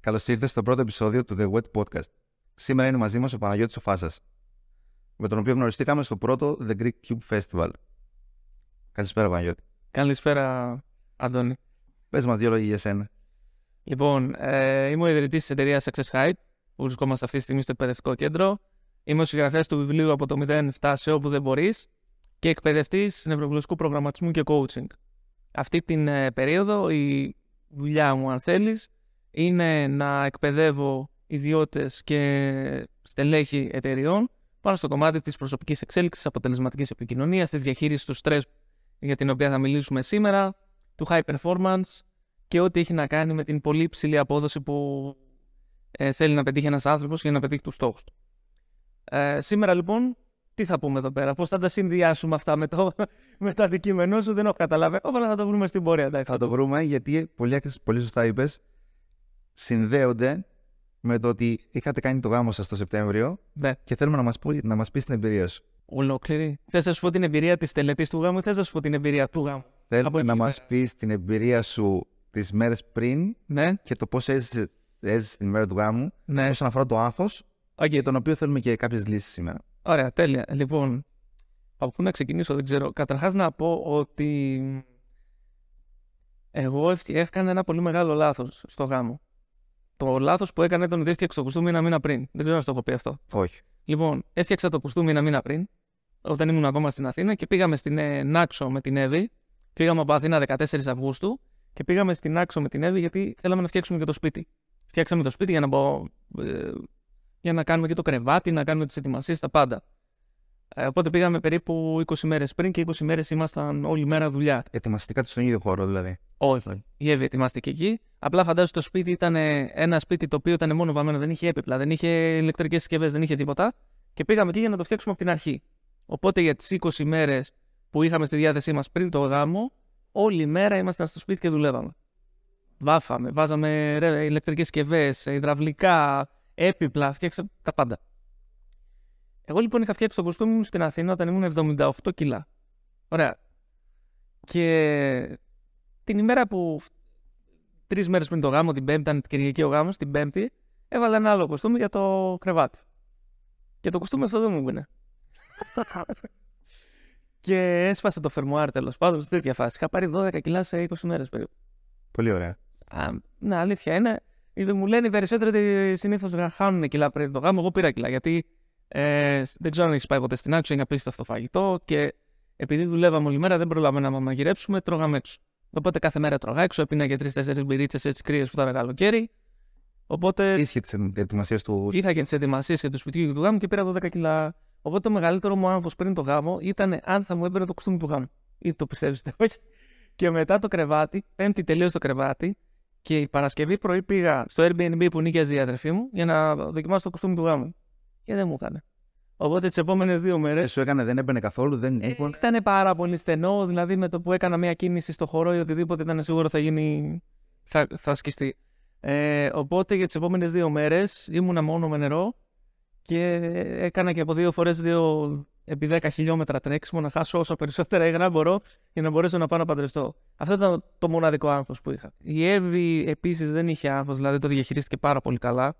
Καλώς ήρθατε στο πρώτο επεισόδιο του The Wet Podcast. Σήμερα είναι μαζί μας ο Παναγιώτης ο Φάσας, με τον οποίο γνωριστήκαμε στο πρώτο The Greek Cube Festival. Καλησπέρα, Παναγιώτη. Καλησπέρα, Αντώνη. Πες μας δύο λόγια για σένα. Λοιπόν, ε, είμαι ο ιδρυτής της εταιρείας Success Hype, που βρισκόμαστε αυτή τη στιγμή στο εκπαιδευτικό κέντρο. Είμαι ο συγγραφέας του βιβλίου Από το 0 φτάσει όπου δεν μπορείς και εκπαιδευτής νευρογλωσσικού προγραμματισμού και coaching. Αυτή την ε, περίοδο η δουλειά μου, αν θέλεις, είναι να εκπαιδεύω ιδιώτες και στελέχη εταιριών πάνω στο κομμάτι της προσωπικής εξέλιξης, αποτελεσματικής επικοινωνίας, της διαχείρισης του στρες για την οποία θα μιλήσουμε σήμερα, του high performance και ό,τι έχει να κάνει με την πολύ υψηλή απόδοση που ε, θέλει να πετύχει ένας άνθρωπος για να πετύχει τους στόχους του. Ε, σήμερα λοιπόν, τι θα πούμε εδώ πέρα, πώς θα τα συνδυάσουμε αυτά με το, με το αντικείμενό σου, δεν έχω καταλάβει. Όλα θα το βρούμε στην πορεία. Εντάξει. Θα το βρούμε γιατί πολύ, πολύ σωστά είπες, συνδέονται με το ότι είχατε κάνει το γάμο σας το Σεπτέμβριο Ναι. και θέλουμε να μας να μας πεις την εμπειρία σου. Ολόκληρη. Θες να σου πω την εμπειρία της τελετής του γάμου ή θες να σου πω την εμπειρία του γάμου; Θέλουμε Από εκεί να και μας πέρα. πεις την εμπειρία σου τις μέρες πριν Ναι, και το πώς έζησε, έζησε την ημέρα του γάμου ναι. όσον αφορά το άγχο, Οκ. για τον οποίο θέλουμε και κάποιες λύσεις σήμερα. Ωραία, τέλεια. Λοιπόν, από πού να ξεκινήσω, δεν ξέρω. Καταρχάς να πω ότι εγώ ευ- έκανα ένα πολύ μεγάλο λάθος στο γάμο. Το λάθος που έκανα ήταν ότι έφτιαξα το κουστούμι ένα μήνα πριν. Δεν ξέρω να σου το έχω πει αυτό. Όχι. Λοιπόν, έφτιαξα το κουστούμι ένα μήνα πριν, όταν ήμουν ακόμα στην Αθήνα και πήγαμε στην ε, Νάξο με την Εύη. Πήγαμε από Αθήνα 14 Αυγούστου και πήγαμε στην Νάξο με την Εύη γιατί θέλαμε να φτιάξουμε και το σπίτι. Φτιάξαμε το σπίτι για να, μπω, ε, για να κάνουμε και το κρεβάτι, να κάνουμε τις ετοιμασίες, τα πάντα. Ε, οπότε πήγαμε περίπου 20 μέρες πριν και 20 μέρες ήμασταν όλη μέρα δουλειά. Ετοιμαστικά στον ίδιο χώρο δηλαδή. Όχι, η Εύη ετοιμάστηκε εκεί. Απλά φαντάζομαι το σπίτι ήταν ε, ένα σπίτι το οποίο ήταν μόνο βαμμένο, δεν είχε έπιπλα, δεν είχε ηλεκτρικές συσκευές, δεν είχε τίποτα. Και πήγαμε εκεί για να το φτιάξουμε από την αρχή. Οπότε για τις 20 μέρες που είχαμε στη διάθεσή μας πριν το γάμο, όλη μέρα ήμασταν στο σπίτι και δουλεύαμε. Βάφαμε, βάζαμε ηλεκτρικές συσκευές, υδραυλικά, έπιπλα, φτιάξαμε τα πάντα. Εγώ λοιπόν είχα φτιάξει το κοστούμι μου στην Αθήνα όταν ήμουν 78 κιλά. Ωραία. Και την ημέρα που τρεις μέρες πριν το γάμο, την Πέμπτη, ήταν Κυριακή ο γάμος, την Πέμπτη, έβαλα ένα άλλο κοστούμι για το κρεβάτι. Και το κοστούμι αυτό δεν μου μπαινε. και έσπασε το φερμουάρ τέλος πάντων σε τέτοια φάση. Είχα πάρει 12 κιλά σε 20 μέρες περίπου. Πολύ ωραία. Α, ναι, αλήθεια είναι. Ε, Μου λένε οι περισσότεροι ότι συνήθως χάνουν κιλά πριν το γάμο. Εγώ πήρα κιλά γιατί ε, δεν ξέρω αν έχεις πάει ποτέ στην άξιο, είναι απίστευτο φαγητό και επειδή δουλεύαμε όλη μέρα δεν προλάβαμε να μαγειρέψουμε, τρώγαμε έξω. Οπότε κάθε μέρα τρώγα έξω, έπινα και τρει-τέσσερι μπυρίτσες έτσι κρύες που ήταν καλοκαίρι. Οπότε Ίσχυε τη ετοιμασία του. είχα και τις ετοιμασίες και του σπιτιού και του γάμου και πήρα 12 κιλά. Οπότε το μεγαλύτερο μου άγχος πριν το γάμο ήταν αν θα μου έμπαινε το κουστούμι του γάμου. Ή το πιστεύετε, όχι. Και μετά το κρεβάτι, Πέμπτη τελείωσε το κρεβάτι και η Παρασκευή πρωί πήγα στο Airbnb που νίκιαζε η αδερφή μου για να δοκιμάσω το κουστούμι του γάμου. Και δεν μου έκανε. Οπότε τις επόμενες δύο μέρε Ε, σου έκανε, δεν έμπαινε καθόλου, δεν έπαιρνε. ήταν πάρα πολύ στενό. Δηλαδή με το που έκανα μια κίνηση στο χώρο ή οτιδήποτε ήταν σίγουρο θα γίνει. θα, θα σκιστεί. Ε, οπότε για τις επόμενες δύο μέρες ήμουνα μόνο με νερό και έκανα και από δύο φορές δύο επί 10 χιλιόμετρα τρέξιμο να χάσω όσο περισσότερα υγρά μπορώ για να μπορέσω να πάω να παντρευτώ. Αυτό ήταν το μοναδικό άγχος που είχα. Η Εύη επίσης δεν είχε άγχος, δηλαδή το διαχειρίστηκε πάρα πολύ καλά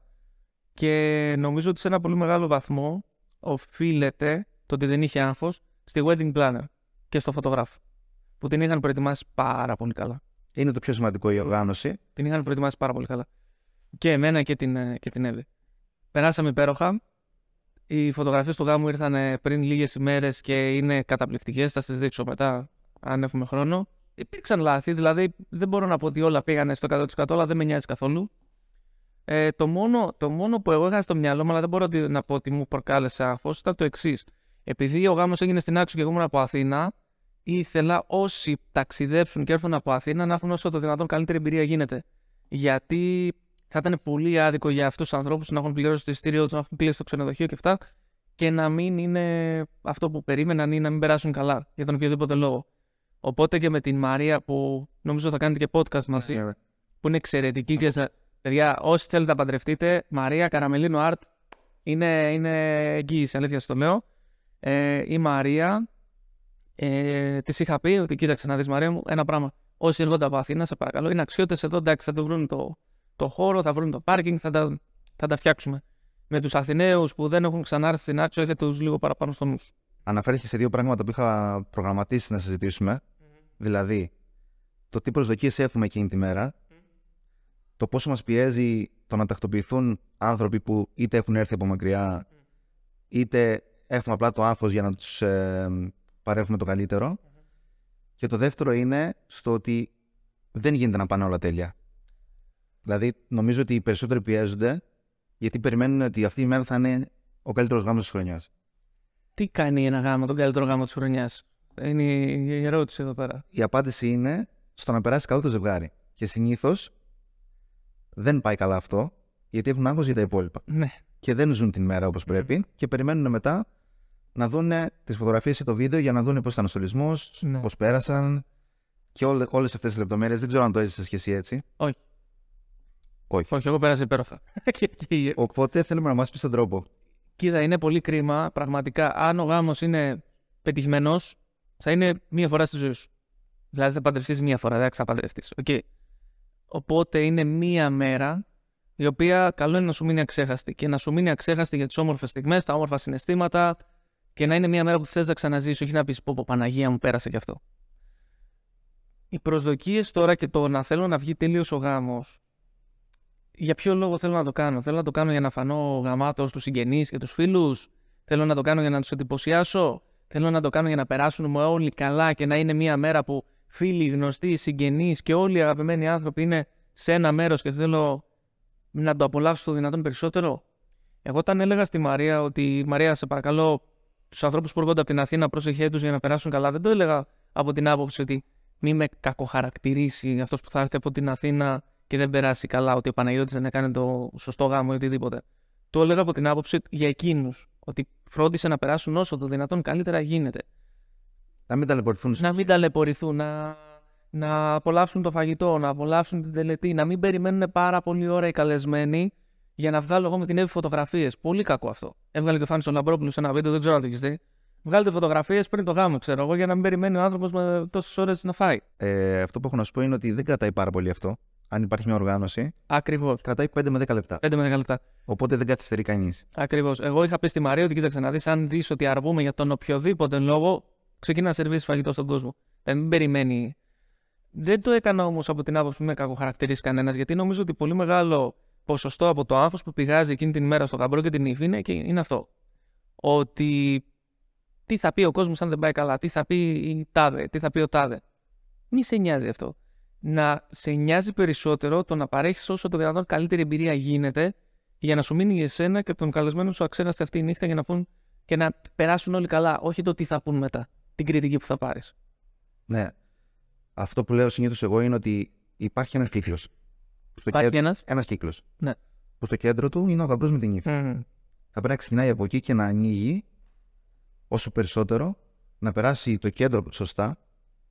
και νομίζω ότι σε ένα πολύ μεγάλο βαθμό οφείλεται το ότι δεν είχε άγχος στη wedding planner και στο φωτογράφο που την είχαν προετοιμάσει πάρα πολύ καλά. Είναι το πιο σημαντικό η οργάνωση. Την είχαν προετοιμάσει πάρα πολύ καλά. Και εμένα και την, ε, και την Εύη. Περάσαμε υπέροχα. Οι φωτογραφίες του γάμου ήρθαν ε, πριν λίγες ημέρε και είναι καταπληκτικές. Θα σας δείξω μετά, αν έχουμε χρόνο. Υπήρξαν λάθη, δηλαδή δεν μπορώ να πω ότι όλα πήγανε στο 100% αλλά δεν με νοιάζει καθόλου. Ε, το, μόνο, το μόνο που εγώ είχα στο μυαλό μου, αλλά δεν μπορώ ότι- να πω ότι μου προκάλεσε άγχο, ήταν το εξής. Επειδή ο γάμος έγινε στην Άξο και εγώ ήμουν από Αθήνα, ήθελα όσοι ταξιδέψουν και έρθουν από Αθήνα να έχουν όσο το δυνατόν καλύτερη εμπειρία γίνεται. Γιατί θα ήταν πολύ άδικο για αυτούς τους ανθρώπους να έχουν πληρώσει το ειστήριό τους, να έχουν κλείσει το ξενοδοχείο και αυτά και να μην είναι αυτό που περίμεναν ή να μην περάσουν καλά για τον οποιοδήποτε λόγο. Οπότε και με την Μαρία που νομίζω θα κάνετε και podcast μαζί, Ναι, που είναι εξαιρετική και σα... Παιδιά, όσοι θέλετε να παντρευτείτε, Μαρία Καραμελίνο Art είναι, είναι εγγύηση, αλήθεια σας το λέω. Ε, η Μαρία, ε, της είχα πει ότι κοίταξε να δεις Μαρία μου ένα πράγμα. Όσοι έρχονται από Αθήνα, σε παρακαλώ, είναι αξιώτε εδώ, εντάξει, θα το βρουν το, το χώρο, θα βρουν το πάρκινγκ, θα τα, θα τα φτιάξουμε. Με τους Αθηναίους που δεν έχουν ξανάρθει στην Άξο, έχετε τους λίγο παραπάνω στο νου. σου. Αναφέρθηκε σε δύο πράγματα που είχα προγραμματίσει να συζητήσουμε. Δηλαδή, το τι προσδοκίες έχουμε εκείνη τη μέρα, το πόσο μας πιέζει το να τακτοποιηθούν άνθρωποι που είτε έχουν έρθει από μακριά, είτε έχουμε απλά το άγχος για να τους ε, παρέχουμε το καλύτερο. Και το δεύτερο είναι στο ότι δεν γίνεται να πάνε όλα τέλεια. Δηλαδή, νομίζω ότι οι περισσότεροι πιέζονται γιατί περιμένουν ότι αυτή η μέρα θα είναι ο καλύτερος γάμος της χρονιάς. Τι κάνει ένα γάμο, τον καλύτερο γάμο της χρονιάς; Είναι η ερώτηση εδώ πέρα. Η απάντηση είναι στο να περάσει καλό το ζευγάρι. Και συνήθως δεν πάει καλά αυτό, γιατί έχουν άγχος για τα υπόλοιπα. Ναι. Και δεν ζουν την μέρα όπως πρέπει και περιμένουν μετά να δουν τις φωτογραφίες ή το βίντεο για να δουν πώς ήταν ο στολισμός, Ναι. πώς πέρασαν και όλε όλες αυτές τις λεπτομέρειες. Δεν ξέρω αν το έζησες και εσύ έτσι. Όχι. Όχι. Όχι, εγώ πέρασα υπέροχα. και, και, Οπότε θέλουμε να μας πεις τον τρόπο. Κοίτα, είναι πολύ κρίμα. Πραγματικά, αν ο γάμος είναι πετυχημένος, θα είναι μία φορά στη ζωή σου. Δηλαδή θα παντρευτείς μία φορά, δεν θα ξαναπαντρευτεί. Okay. Οπότε είναι μία μέρα η οποία καλό είναι να σου μείνει αξέχαστη. Και να σου μείνει αξέχαστη για τις όμορφες στιγμές, τα όμορφα συναισθήματα και να είναι μία μέρα που θες να ξαναζήσεις, όχι να πεις πω, πω Παναγία μου πέρασε κι αυτό. Οι προσδοκίες τώρα και το να θέλω να βγει τέλειο ο γάμος για ποιο λόγο θέλω να το κάνω; Θέλω να το κάνω για να φανώ γαμάτος στους συγγενείς και τους φίλους; Θέλω να το κάνω για να τους εντυπωσιάσω; Θέλω να το κάνω για να περάσουν με όλοι καλά και να είναι μια μέρα που φίλοι, γνωστοί, συγγενείς και όλοι οι αγαπημένοι άνθρωποι είναι σε ένα μέρος και θέλω να το απολαύσω το δυνατόν περισσότερο. Εγώ όταν έλεγα στη Μαρία ότι Μαρία, σε παρακαλώ, τους ανθρώπους που έρχονται από την Αθήνα, πρόσεχέ τους για να περάσουν καλά, δεν το έλεγα από την άποψη ότι μη με κακοχαρακτηρίσει αυτός που θα έρθει από την Αθήνα και δεν περάσει καλά, ότι ο Παναγιώτης δεν έκανε το σωστό γάμο ή οτιδήποτε. Το έλεγα από την άποψη για εκείνους. Ότι φρόντισε να περάσουν όσο το δυνατόν καλύτερα γίνεται. Να μην ταλαιπωρηθούν. Να μην ταλαιπωρηθούν, να, να απολαύσουν το φαγητό, να απολαύσουν την τελετή, να μην περιμένουν πάρα πολύ ώρα οι καλεσμένοι για να βγάλω εγώ με την Εύη φωτογραφίες. Πολύ κακό αυτό. Έβγαλε και ο Φάνη ο Λαμπρόπουλο σε ένα βίντεο, δεν ξέρω αν το έχεις δει. Βγάλετε φωτογραφίες πριν το γάμο, ξέρω εγώ, για να μην περιμένει ο άνθρωπος με τόσες ώρες να φάει. Ε, αυτό που έχω να σου πω είναι ότι δεν κρατάει πάρα πολύ αυτό. Αν υπάρχει μια οργάνωση, Ακριβώς. κρατάει 5 με 10 λεπτά. 5 με 10 λεπτά. Οπότε δεν καθυστερεί κανείς. Ακριβώς. Εγώ είχα πει στη Μαρία ότι κοίταξε να δεις, αν δεις ότι αρβούμε για τον οποιοδήποτε λόγο, ξεκινά να σερβίσει φαγητό στον κόσμο. Δεν μην περιμένει. Δεν το έκανα όμως από την άποψη που με κακοχαρακτηρίσει κανένας, γιατί νομίζω ότι πολύ μεγάλο ποσοστό από το άγχος που πηγάζει εκείνη την ημέρα στο γαμπρό και την ύφη είναι, και είναι αυτό. Ότι τι θα πει ο κόσμος αν δεν πάει καλά, τι θα πει η τάδε, τι θα πει ο τάδε. Μη σε νοιάζει αυτό. Να σε νοιάζει περισσότερο το να παρέχεις όσο το δυνατόν καλύτερη εμπειρία γίνεται για να σου μείνει για εσένα και τον καλεσμένο σου αξέχαστη αυτή η νύχτα για να πούν και να περάσουν όλοι καλά. Όχι το τι θα πούν μετά, την κριτική που θα πάρεις. Ναι. Αυτό που λέω συνήθως εγώ είναι ότι υπάρχει ένας κύκλος. Υπάρχει ένας; Ένας κύκλος. Ναι. Που στο κέντρο του είναι ο γαμπρός με την ύφη. Θα πρέπει να ξεκινάει από εκεί και να ανοίγει όσο περισσότερο, να περάσει το κέντρο σωστά,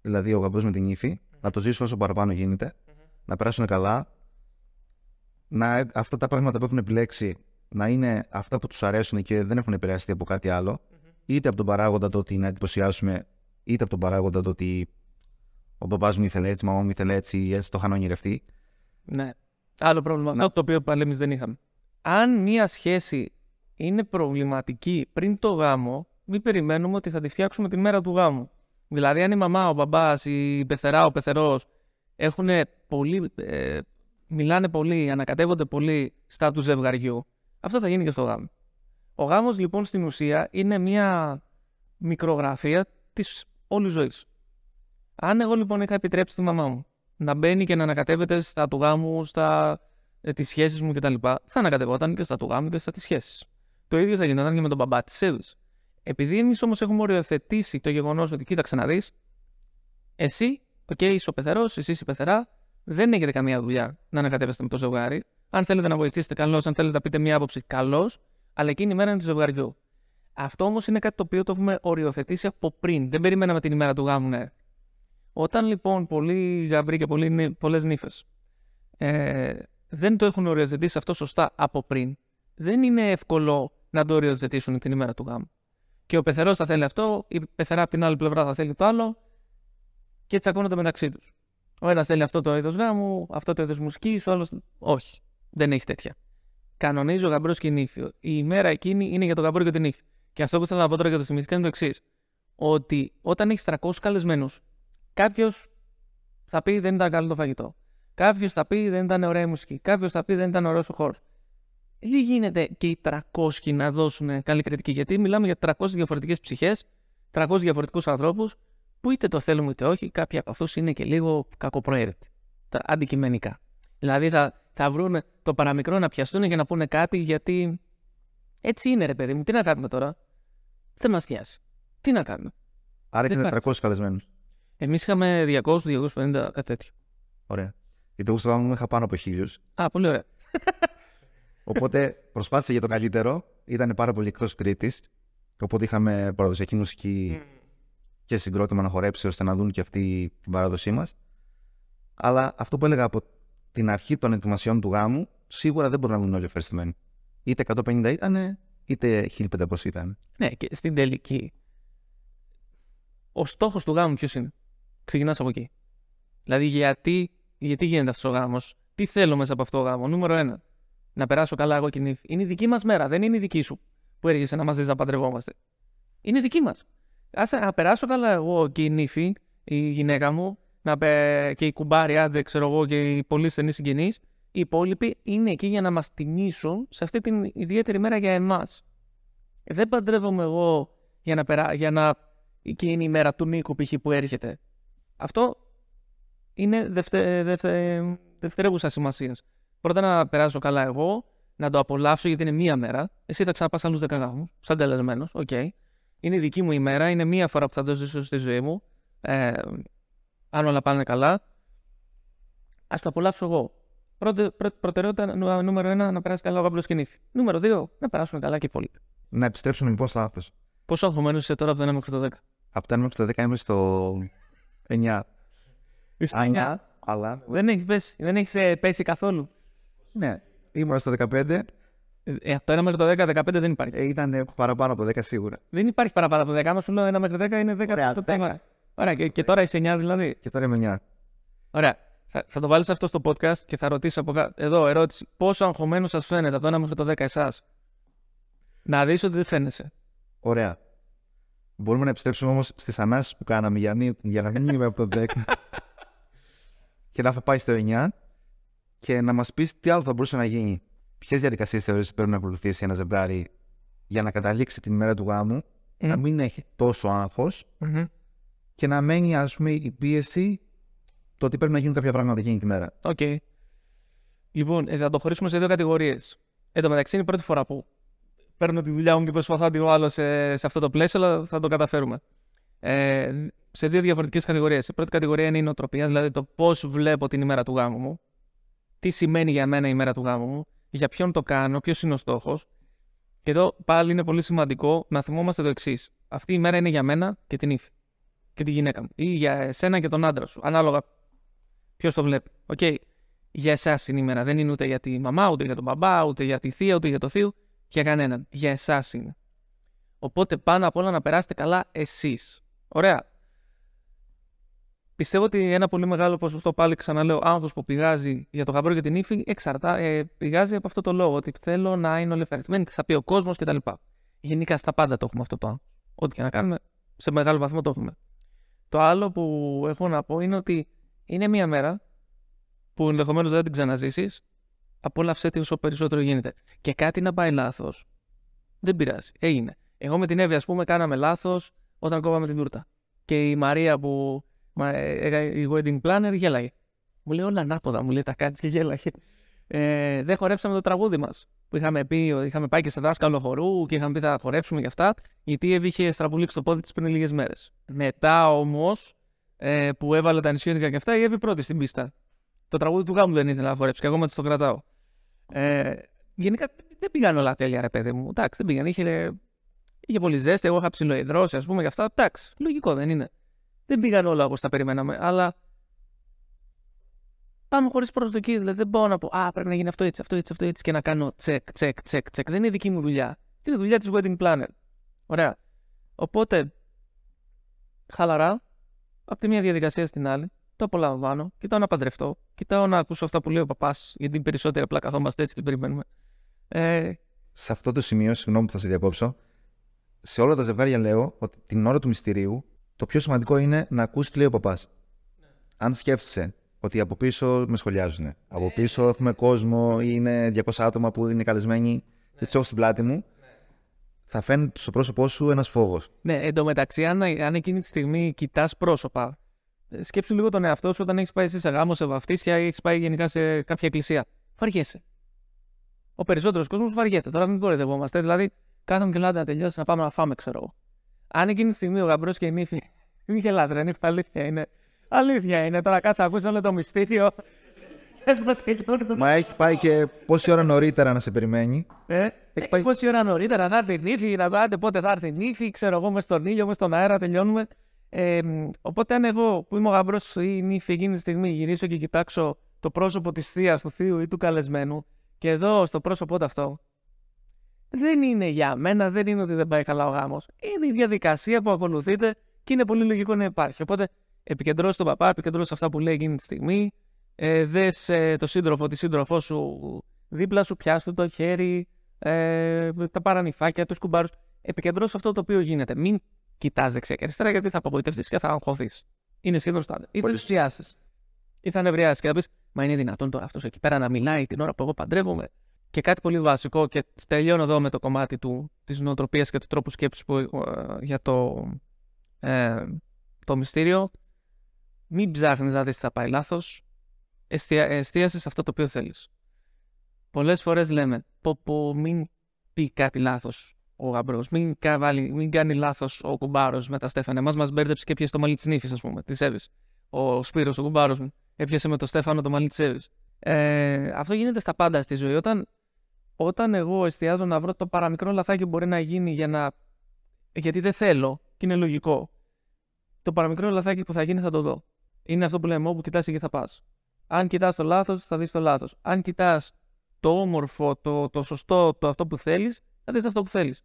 δηλαδή ο γαμπρός με την ύφη, να το ζήσουν όσο παραπάνω γίνεται, να περάσουν καλά, να, αυτά τα πράγματα που έχουν επιλέξει να είναι αυτά που τους αρέσουν και δεν έχουν επηρεαστεί από κάτι άλλο, είτε από τον παράγοντα το ότι να εντυπωσιάσουμε, είτε από τον παράγοντα το ότι ο μπαμπά μου ήθελε έτσι, η μαμά μου ήθελε έτσι, ή έτσι το είχαν ονειρευτεί. Ναι. Άλλο πρόβλημα. Αυτό το οποίο πάλι εμείς δεν είχαμε. Αν μία σχέση είναι προβληματική πριν το γάμο, μην περιμένουμε ότι θα τη φτιάξουμε τη μέρα του γάμου. Δηλαδή, αν η μαμά, ο μπαμπά, η πεθερά, ο πεθερός έχουν πολύ. Ε, μιλάνε πολύ, ανακατεύονται πολύ στα του ζευγαριού, αυτό θα γίνει και στο γάμο. Ο γάμος λοιπόν στην ουσία είναι μια μικρογραφία της όλης ζωής. Αν εγώ λοιπόν είχα επιτρέψει τη μαμά μου να μπαίνει και να ανακατεύεται στα του γάμου, στα ε, τις σχέσεις μου κτλ. Θα ανακατευόταν και στα του γάμου και στα τις σχέσεις. Το ίδιο θα γινόταν και με τον μπαμπά της Εύης. Επειδή εμείς όμως έχουμε οριοθετήσει το γεγονός ότι κοίταξε να δεις, εσύ, οκ, είσαι ο πεθερός, εσύ είσαι η πεθερά, δεν έχετε καμία δουλειά να ανακατεύεστε με το ζευγάρι. Αν θέλετε να βοηθήσετε, καλώς. Αν θέλετε να πείτε μία άποψη, καλώς. Αλλά εκείνη η μέρα είναι του ζευγαριού. Αυτό όμως είναι κάτι το οποίο το έχουμε οριοθετήσει από πριν. Δεν περιμέναμε την ημέρα του γάμου να έρθει. Όταν λοιπόν πολλοί γαμπροί και πολλές νύφες ε, δεν το έχουν οριοθετήσει αυτό σωστά από πριν, δεν είναι εύκολο να το οριοθετήσουν την ημέρα του γάμου. Και ο πεθερός θα θέλει αυτό, η πεθερά από την άλλη πλευρά θα θέλει το άλλο και τσακώνονται μεταξύ τους. Ο ένας θέλει αυτό το είδος γάμου, αυτό το είδος μουσικής, ο άλλο. Όχι. Δεν έχει τέτοια. Κανονίζει ο γαμπρός και η νύφη. Η ημέρα εκείνη είναι για τον γαμπρό και την νύφη. Και αυτό που θέλω να πω τώρα για το θυμηθήκα είναι το εξής. Ότι όταν έχεις 300 καλεσμένους, κάποιος θα πει δεν ήταν καλό το φαγητό. Κάποιος θα πει δεν ήταν ωραία η μουσική. Κάποιος θα πει δεν ήταν ωραίος ο χώρος. Δεν γίνεται και οι 300 να δώσουν καλή κριτική. Γιατί μιλάμε για 300 διαφορετικές ψυχές, 300 διαφορετικούς ανθρώπους που είτε το θέλουμε είτε όχι, κάποιοι από αυτούς είναι και λίγο κακοπροαίρετοι. Αντικειμενικά. Δηλαδή θα, θα βρουν το παραμικρό να πιαστούν και να πούνε κάτι γιατί έτσι είναι ρε παιδί μου. Τι να κάνουμε τώρα; Δεν μας νοιάζει. Τι να κάνουμε; Άρα έχετε 400 καλεσμένους. Εμείς είχαμε 200-250 κάτι τέτοιο. Ωραία. Γιατί εγώ στο μου είχα πάνω από χίλιους. Α, πολύ ωραία. Οπότε προσπάθησα για το καλύτερο. Ήταν πάρα πολύ εκτός Κρήτης. Οπότε είχαμε παραδοσιακή μουσική και συγκρότημα να χορέψει ώστε να δουν και αυτή την παράδοσή μας. Αλλά αυτό που έλεγα από την αρχή των ετοιμασιών του γάμου, σίγουρα δεν μπορούν να βγουν όλοι ευχαριστημένοι. Είτε 150 ήταν, είτε 1500 ήταν. Ναι, και στην τελική. Ο στόχος του γάμου ποιος είναι; Ξεκινάς από εκεί. Δηλαδή, γιατί, γιατί γίνεται αυτός ο γάμος, τι θέλω μέσα από αυτό το γάμο; Νούμερο ένα. Να περάσω καλά εγώ και νύφη. Είναι η δική μας μέρα, δεν είναι η δική σου που έρχεσαι να μας δεις να παντρευόμαστε. Είναι η δική μας. Άσε να περάσω καλά εγώ και η νύφη, η γυναίκα μου, να πε, και η κουμπάρι, άντρε, ξέρω εγώ, και οι πολύ στενοί συγγενείς. Οι υπόλοιποι είναι εκεί για να μας τιμήσουν σε αυτή την ιδιαίτερη μέρα για εμάς. Δεν παντρεύομαι εγώ για να, περά... για να... και είναι η μέρα του Νίκου π.χ. που έρχεται. Αυτό είναι δευτε... Δευτε... δευτερεύουσα σημασίας. Πρώτα να περάσω καλά εγώ, να το απολαύσω γιατί είναι μία μέρα. Εσύ θα ξαναπάς άλλους 10 γάμους, σαν καλεσμένος, OK. Okay. Είναι η δική μου ημέρα, είναι μία φορά που θα το ζήσω στη ζωή μου. Ε, αν όλα πάνε καλά, ας το απολαύσω εγώ. Πρώτη, πρώτη προτεραιότητα νούμερο ένα, να περάσει καλά ο γαμπρός και η νύφη. Νούμερο δύο, να περάσουν καλά και οι υπόλοιποι. Να επιστρέψουμε λοιπόν στο λάθος. Πόσο αγχωμένος είσαι τώρα από το 1 μέχρι το 10. Από το 1 μέχρι το 10 είμαι στο 9. Είσαι 9, αλλά. Δεν έχεις πέσει, δεν έχεις, ε, πέσει καθόλου. Ναι, ήμουν στο 15. Ε, από το 1 μέχρι το 10, 15 δεν υπάρχει. Ε, ήταν παραπάνω από 10 σίγουρα. Δεν υπάρχει παραπάνω από 10. Άμα σου λέω 1 μέχρι 10 είναι 10. Ωραία, το 10. Ωραία. Ωραία. Και, και τώρα είσαι 9 δηλαδή. Και τώρα είμαι 9. Ωραία. Θα, θα το βάλεις αυτό στο podcast και θα ρωτήσει από κάτω. Εδώ ερώτηση. Πόσο αγχωμένος σας φαίνεται από το 1 μέχρι το 10 εσάς; Να δεις ότι δεν φαίνεσαι. Ωραία. Μπορούμε να επιστρέψουμε όμως στις ανάσεις που κάναμε για, νη- για να μην είμαι από το 10 και να θα πάει στο 9 και να μας πεις τι άλλο θα μπορούσε να γίνει. Ποιες διαδικασίες θεωρείς ότι πρέπει να ακολουθήσει ένα ζευγάρι για να καταλήξει την ημέρα του γάμου, να μην έχει τόσο άγχος Μμμ. Και να μένει ας πούμε η πίεση το ότι πρέπει να γίνουν κάποια πράγματα εκείνη τη μέρα. Οκ. Λοιπόν, ε, θα το χωρίσουμε σε δύο κατηγορίες. Εν τω μεταξύ είναι η πρώτη φορά που παίρνω τη δουλειά μου και προσπαθώ να τη βάλω σε, σε αυτό το πλαίσιο, αλλά θα το καταφέρουμε. Ε, σε δύο διαφορετικές κατηγορίες. Η πρώτη κατηγορία είναι η νοοτροπία, δηλαδή το πώς βλέπω την ημέρα του γάμου μου. Τι σημαίνει για μένα η ημέρα του γάμου μου, για ποιον το κάνω, ποιος είναι ο στόχος. Και εδώ πάλι είναι πολύ σημαντικό να θυμόμαστε το εξής. Αυτή η μέρα είναι για μένα και την ύφη. Και τη γυναίκα μου. Ή για εσένα και τον άντρα σου. Ανάλογα ποιος το βλέπει. Οκ. Για εσάς είναι η μέρα. Δεν είναι ούτε για τη μαμά, ούτε για τον μπαμπά, ούτε για τη θεία, ούτε για το θείο. Για κανέναν. Για εσάς είναι. Οπότε πάνω απ' όλα να περάσετε καλά εσείς. Ωραία. Πιστεύω ότι ένα πολύ μεγάλο ποσοστό, πάλι ξαναλέω, άγχο που πηγάζει για το γαμπρό και τη νύφη, εξαρτά, ε, πηγάζει από αυτό το λόγο. Ότι θέλω να είναι όλοι ευχαριστημένοι, τι θα πει ο κόσμος κτλ. Γενικά στα πάντα το έχουμε αυτό το άγχο. Ό,τι και να κάνουμε, σε μεγάλο βαθμό το έχουμε. Το άλλο που έχω να πω είναι ότι είναι μια μέρα που ενδεχομένως δεν την ξαναζήσεις. Απόλαυσέ τη όσο περισσότερο γίνεται. Και κάτι να πάει λάθος. Δεν πειράζει. Έγινε. Εγώ με την Εύη, ας πούμε, κάναμε λάθος όταν κόβαμε την τούρτα. Και η Μαρία που μα, ε, έκανε η wedding planner γέλαγε. Μου λέει όλα ανάποδα, μου λέει τα κάνεις και γέλαγες. Ε, δεν χορέψαμε το τραγούδι μας. Που είχαμε, πει, είχαμε πάει και σε δάσκαλο χορού και είχαμε πει θα χορέψουμε και αυτά. Γιατί η Εύη είχε στραβουλήξει το πόδι της πριν λίγες μέρες. Μετά όμως ε, που έβαλε τα νησιώτικα και αυτά, η Εύη πρώτη στην πίστα. Το τραγούδι του γάμου δεν ήθελε να χορέψει και εγώ με το κρατάω. Ε, γενικά δεν πήγαν όλα τέλεια, ρε παιδί μου. Εντάξει, δεν πήγαν. Είχε, είχε πολύ ζέστη, εγώ είχα ψηλοειδρώσει, ας πούμε, και αυτά. Εντάξει, λογικό δεν είναι. Δεν πήγαν όλα όπως τα περιμέναμε, αλλά πάμε χωρίς προσδοκίες. Δηλαδή δεν μπορώ να πω Α, πρέπει να γίνει αυτό έτσι, αυτό έτσι, αυτό έτσι και να κάνω τσεκ, τσεκ, τσεκ, τσεκ. Δεν είναι δική μου δουλειά. Είναι δουλειά της wedding planner. Ωραία. Οπότε, χαλαρά, από τη μία διαδικασία στην άλλη, το απολαμβάνω, κοιτάω να παντρευτώ, κοιτάω να ακούσω αυτά που λέει ο παπάς, γιατί περισσότεροι απλά καθόμαστε έτσι και περιμένουμε. Ε, Σε αυτό το σημείο, συγγνώμη που θα σε διακόψω, σε όλα τα ζευγάρια λέω ότι την ώρα του μυστηρίου το πιο σημαντικό είναι να ακούσει τι λέει ο παπάς. Αν σκέφτεσαι ότι από πίσω με σχολιάζουν, από πίσω έχουμε κόσμο ή είναι 200 άτομα που είναι καλεσμένοι και τους έχω στην πλάτη μου, θα φαίνεται στο πρόσωπό σου ένας φόβος. ναι, εντωμεταξύ, αν, αν εκείνη τη στιγμή κοιτάς πρόσωπα, ε, σκέψου λίγο τον εαυτό σου όταν έχεις πάει εσύ σε γάμο, σε βαφτίσια ή έχεις πάει γενικά σε κάποια εκκλησία. Βαριέσαι. Ο περισσότερος κόσμος βαριέται. Τώρα μην κοροϊδευόμαστε. Δηλαδή, κάθομαι και λέω «Άντε να τελειώσει να πάμε να φάμε, ξέρω εγώ. Αν εκείνη τη στιγμή ο γαμπρός και η νύφη. Μην γελάτε, ρε, νύφη, αλήθεια είναι. Αλήθεια είναι. Τώρα κάτσε να ακούσει όλο το μυστήριο. Δεν θα τελειώνει. Μα έχει πάει και πόση ώρα νωρίτερα να σε περιμένει. Ε, έχει πάει- πόση ώρα νωρίτερα θα έρθει η νύφη, να πάτε πότε θα έρθει η νύφη, ξέρω εγώ, μες στον ήλιο, μες στον αέρα, τελειώνουμε. Ε, μ, οπότε, αν εγώ που είμαι ο γαμπρός ή η νύφη εκείνη τη στιγμή γυρίσω και κοιτάξω το πρόσωπο της θείας, του θείου ή του καλεσμένου, και εδώ στο πρόσωπό του αυτό, δεν είναι για μένα, δεν είναι ότι δεν πάει καλά ο γάμος. Είναι η διαδικασία που ακολουθείτε και είναι πολύ λογικό να υπάρχει. Οπότε, επικεντρώσου τον παπά, επικεντρώσου αυτά που λέει εκείνη τη στιγμή. Ε, δες ε, το σύντροφο, τη σύντροφό σου δίπλα σου, πιάσου το χέρι, ε, τα παρανυφάκια, τους κουμπάρους. Επικεντρώσου αυτό το οποίο γίνεται. Μην κοιτάς δεξιά και αριστερά, γιατί θα απογοητευτείς και θα αγχωθείς. Είναι σχεδόν στάντα. Ή θα Πολύ ενθουσιάσει. Ή θα νευριάσεις και θα πεις, Μα είναι δυνατόν τώρα αυτός εκεί πέρα να μιλάει την ώρα που εγώ παντρεύομαι. Και κάτι πολύ βασικό, και τελειώνω εδώ με το κομμάτι του, της νοοτροπίας και του τρόπου σκέψης που, ε, για το, ε, το μυστήριο. Μην ψάχνεις να δεις τι θα πάει λάθος. Εστια, εστίασες σε αυτό το οποίο θέλεις. Πολλές φορές λέμε, πω, πω μην πει κάτι λάθος ο γαμπρός, μην, κα- βάλει- μην κάνει λάθος ο κουμπάρος με τα Στέφανα. Εμάς μας μπέρδεψε και πιέσε το μαλλί της νύφης, ας πούμε, της Εύης. Ο Σπύρος, ο κουμπάρος μου, έπιασε με το Στέφανο το μαλλί της Εύης. Ε, αυτό γίνεται στα πάντα στη ζωή. Όταν, όταν εγώ εστιάζω να βρω το παραμικρό λαθάκι που μπορεί να γίνει για να. Γιατί δεν θέλω και είναι λογικό. Το παραμικρό λαθάκι που θα γίνει θα το δω. Είναι αυτό που λέμε: όπου κοιτάς εκεί θα πας. Αν κοιτάς το λάθος, θα δεις το λάθος. Αν κοιτάς το όμορφο, το, το σωστό, το αυτό που θέλεις, θα δεις αυτό που θέλεις.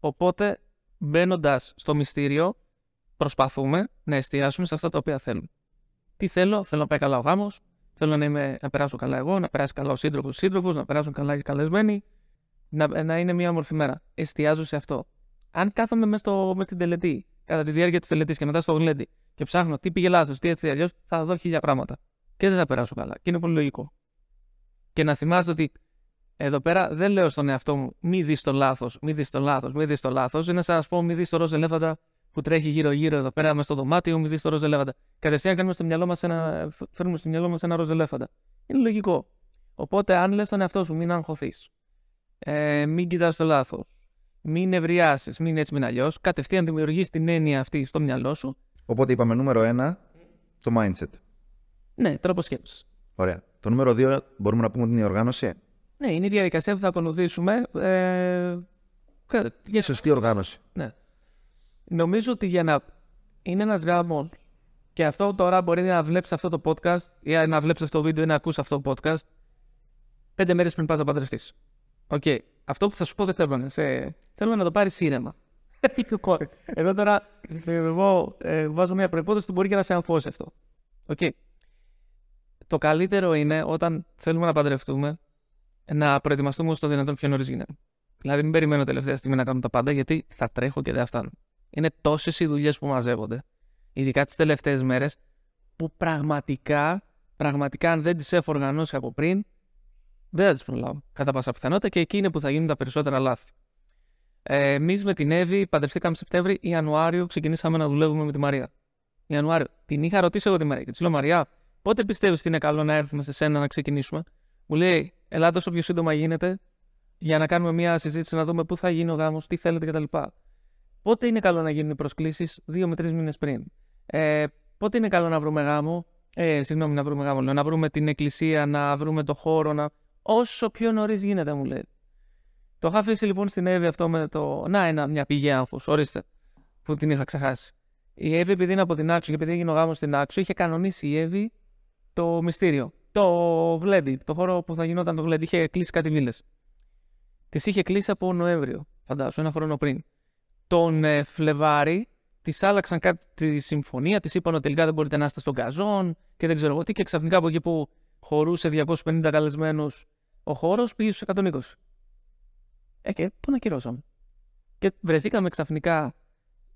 Οπότε, μπαίνοντας στο μυστήριο, προσπαθούμε να εστιάσουμε σε αυτά τα οποία θέλουμε. Τι θέλω, θέλω να πάει καλά ο γάμος, θέλω να, είμαι, να περάσω καλά εγώ, να περάσει καλά ο σύντροφος σύντροφος, να περάσουν καλά οι καλεσμένοι, να, να είναι μια όμορφη μέρα. Εστιάζω σε αυτό. Αν κάθομαι μέσα μες στην τελετή, κατά τη διάρκεια της τελετής και μετά στο γλέντι και ψάχνω τι πήγε λάθος, τι έτσι αλλιώς, θα δω χίλια πράγματα. Και δεν θα περάσω καλά. Και είναι πολύ λογικό. Και να θυμάστε ότι εδώ πέρα δεν λέω στον εαυτό μου μη δεις το λάθος, μη δεις το λάθος, μη δεις το λάθος. Είναι σαν να σου πω μη δεις το ροζ ελέφαντα που τρέχει γύρω-γύρω εδώ πέρα μες στο δωμάτιο, μη δεις το ροζ ελέφαντα. Κατευθείαν κάνουμε στο μυαλό μας ένα, φέρνουμε στο μυαλό μας ένα ροζ ελέφαντα. Είναι λογικό. Οπότε, αν λες τον εαυτό σου, μην αγχωθείς. Ε, μην κοιτάς το λάθος. Μην νευριάσεις, μην έτσι, μην αλλιώς. Κατευθείαν δημιουργείς την έννοια αυτή στο μυαλό σου. Οπότε είπαμε νούμερο ένα, το mindset. Ναι, τρόπος σκέψης. Ωραία. Το νούμερο δύο μπορούμε να πούμε ότι είναι η οργάνωση; Ναι, είναι η διαδικασία που θα ακολουθήσουμε. Ε, κα- για- Σωστή οργάνωση. Ναι. Νομίζω ότι για να είναι ένας γάμος και αυτό τώρα μπορεί να βλέπεις αυτό το podcast ή να βλέπεις αυτό το βίντεο ή να ακούσεις αυτό το podcast πέντε μέρες πριν πας να παντρευτείς. Οκ. Αυτό που θα σου πω δεν θέλω να σε... Θέλω να το πάρεις ήρεμα. Εδώ τώρα εγώ ε, βάζω μια προϋπόθεση που μπορεί και να σε αγχώσει αυτό. Οκ. Το καλύτερο είναι όταν θέλουμε να παντρευτούμε να προετοιμαστούμε όσο το δυνατόν πιο νωρίς γίνεται. Δηλαδή, μην περιμένω τελευταία στιγμή να κάνω τα πάντα, γιατί θα τρέχω και δεν θα φτάνω. Είναι τόσες οι δουλειές που μαζεύονται, ειδικά τις τελευταίες μέρες, που πραγματικά, πραγματικά, αν δεν τις έχω οργανώσει από πριν, δεν θα τις προλάβω. Κατά πάσα πιθανότητα και εκεί είναι που θα γίνουν τα περισσότερα λάθη. Ε, Εμείς με την Εύη παντρευτήκαμε Σεπτέμβρη, Ιανουάριο ξεκινήσαμε να δουλεύουμε με τη Μαρία. Ιανουάριο. Την είχα ρωτήσει εγώ τη Μαρία και της λέω: Μαριά, πότε πιστεύεις ότι είναι καλό να έρθουμε σε σένα να ξεκινήσουμε; Μου λέει: Ελάτε όσο πιο σύντομα γίνεται για να κάνουμε μια συζήτηση να δούμε πού θα γίνει ο γάμος, τι θέλετε κτλ. Πότε είναι καλό να γίνουν οι προσκλήσεις, δύο με τρεις μήνες πριν; Ε, πότε είναι καλό να βρούμε γάμο, ε, συγγνώμη, να βρούμε γάμο, λέω, να βρούμε την εκκλησία, να βρούμε το χώρο, να... όσο πιο νωρίς γίνεται, μου λέει. Το είχα αφήσει λοιπόν στην Εύη αυτό με το. Να, ένα, μια πηγή άγχου, ορίστε, που την είχα ξεχάσει. Η Εύη, επειδή είναι από την Άξο και επειδή έγινε ο γάμος στην Άξο, είχε κανονίσει η Εύη το μυστήριο. Το γλέντι, το χώρο που θα γινόταν το γλέντι. Είχε κλείσει κάτι βίλε. Τη είχε κλείσει από Νοέμβριο, φαντάσου, ένα χρόνο πριν. Τον ε, Φλεβάρι τη άλλαξαν κάτι τη συμφωνία, τη είπαν ότι τελικά δεν μπορείτε να είστε στον καζόν και δεν ξέρω εγώ τι. Και ξαφνικά από εκεί που χωρούσε 250 καλεσμένους ο χώρος πήγε στους 120. Ε, και πού να κυρώσαμε. Και βρεθήκαμε ξαφνικά.